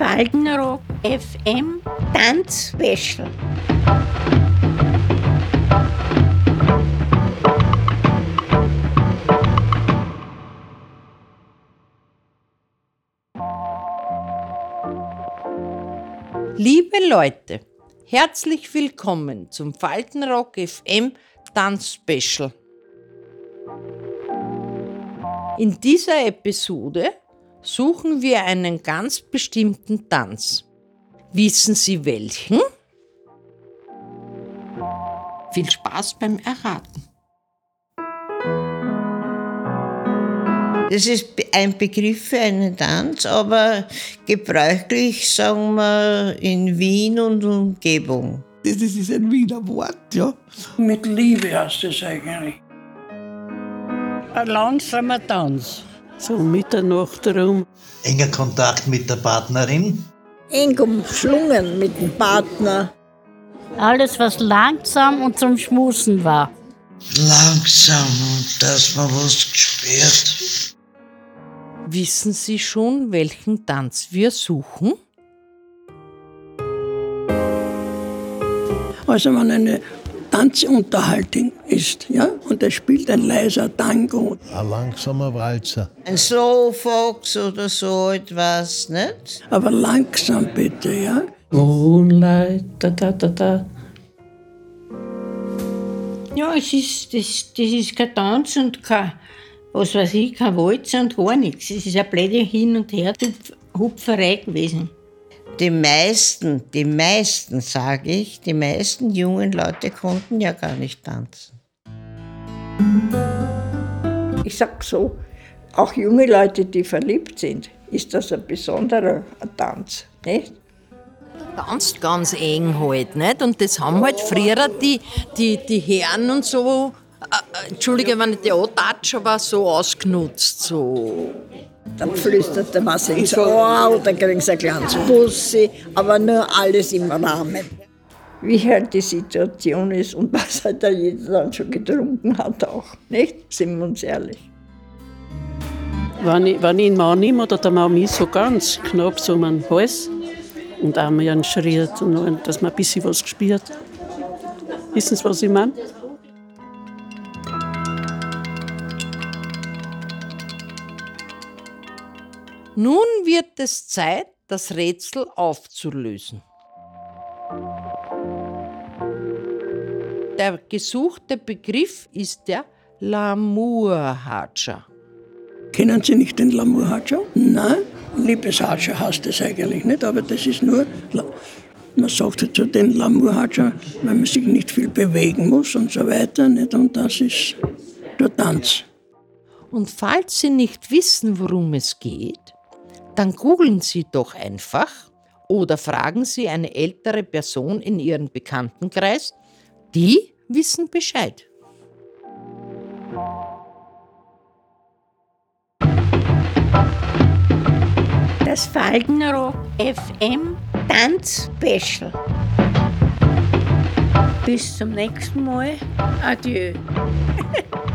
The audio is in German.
Faltenrock FM Tanzspecial. Liebe Leute, herzlich willkommen zum Faltenrock FM Tanzspecial. In dieser Episode suchen wir einen ganz bestimmten Tanz. Wissen Sie welchen? Viel Spaß beim Erraten. Das ist ein Begriff für einen Tanz, aber gebräuchlich sagen wir in Wien und Umgebung. Das ist ein Wiener Wort, ja. Mit Liebe heißt es eigentlich. Ein langsamer Tanz. So Mitternacht rum. Enger Kontakt mit der Partnerin. Eng umschlungen mit dem Partner. Alles, was langsam und zum Schmusen war. Langsam und dass man was gespürt. Wissen Sie schon, welchen Tanz wir suchen? Also wenn eine Tanzunterhaltung ist, ja, und es spielt ein leiser Tango. Ein langsamer Walzer. Ein Slow Fox oder so etwas, nicht? Aber langsam bitte, ja. Moonlight, da da da da. Ja, es ist, das, das ist kein Tanz und kein, was weiß ich, kein Walzer und gar nichts. Es ist eine blöde Hin- und Her-Hupferei gewesen. Die meisten, die meisten, sage ich, die meisten jungen Leute konnten ja gar nicht tanzen. Ich sag so, auch junge Leute, die verliebt sind, ist das ein besonderer Tanz, nicht? Tanzt ganz eng halt, nicht? Und das haben halt früher die, die, die Herren und so, äh, Entschuldige, wenn ich die antatsche, aber so ausgenutzt, so. Dann flüstert der was ins Ohr oder kriegen sie ein kleines Bussi, aber nur alles im Rahmen. Wie halt die Situation ist und was halt jeder dann schon getrunken hat auch, nicht? Sind wir uns ehrlich. Wenn ich, wenn ich einen Mann nehme oder der Mann mich so ganz knapp so um den Hals und einmal schriert, und dass man ein bisschen was gespürt. Wissen Sie, was ich meine? Nun wird es Zeit, das Rätsel aufzulösen. Der gesuchte Begriff ist der Lamour-Hatscher. Kennen Sie nicht den Lamour Hatscha? Nein, Liebeshatscha heißt das eigentlich nicht, aber das ist nur, man sagt dazu den Lamour Hatscha, weil man sich nicht viel bewegen muss und so weiter. Nicht? Und das ist der Tanz. Und falls Sie nicht wissen, worum es geht, dann googeln Sie doch einfach oder fragen Sie eine ältere Person in Ihrem Bekanntenkreis, die wissen Bescheid. Das Faltenrock FM Tanzspecial. Bis zum nächsten Mal. Adieu.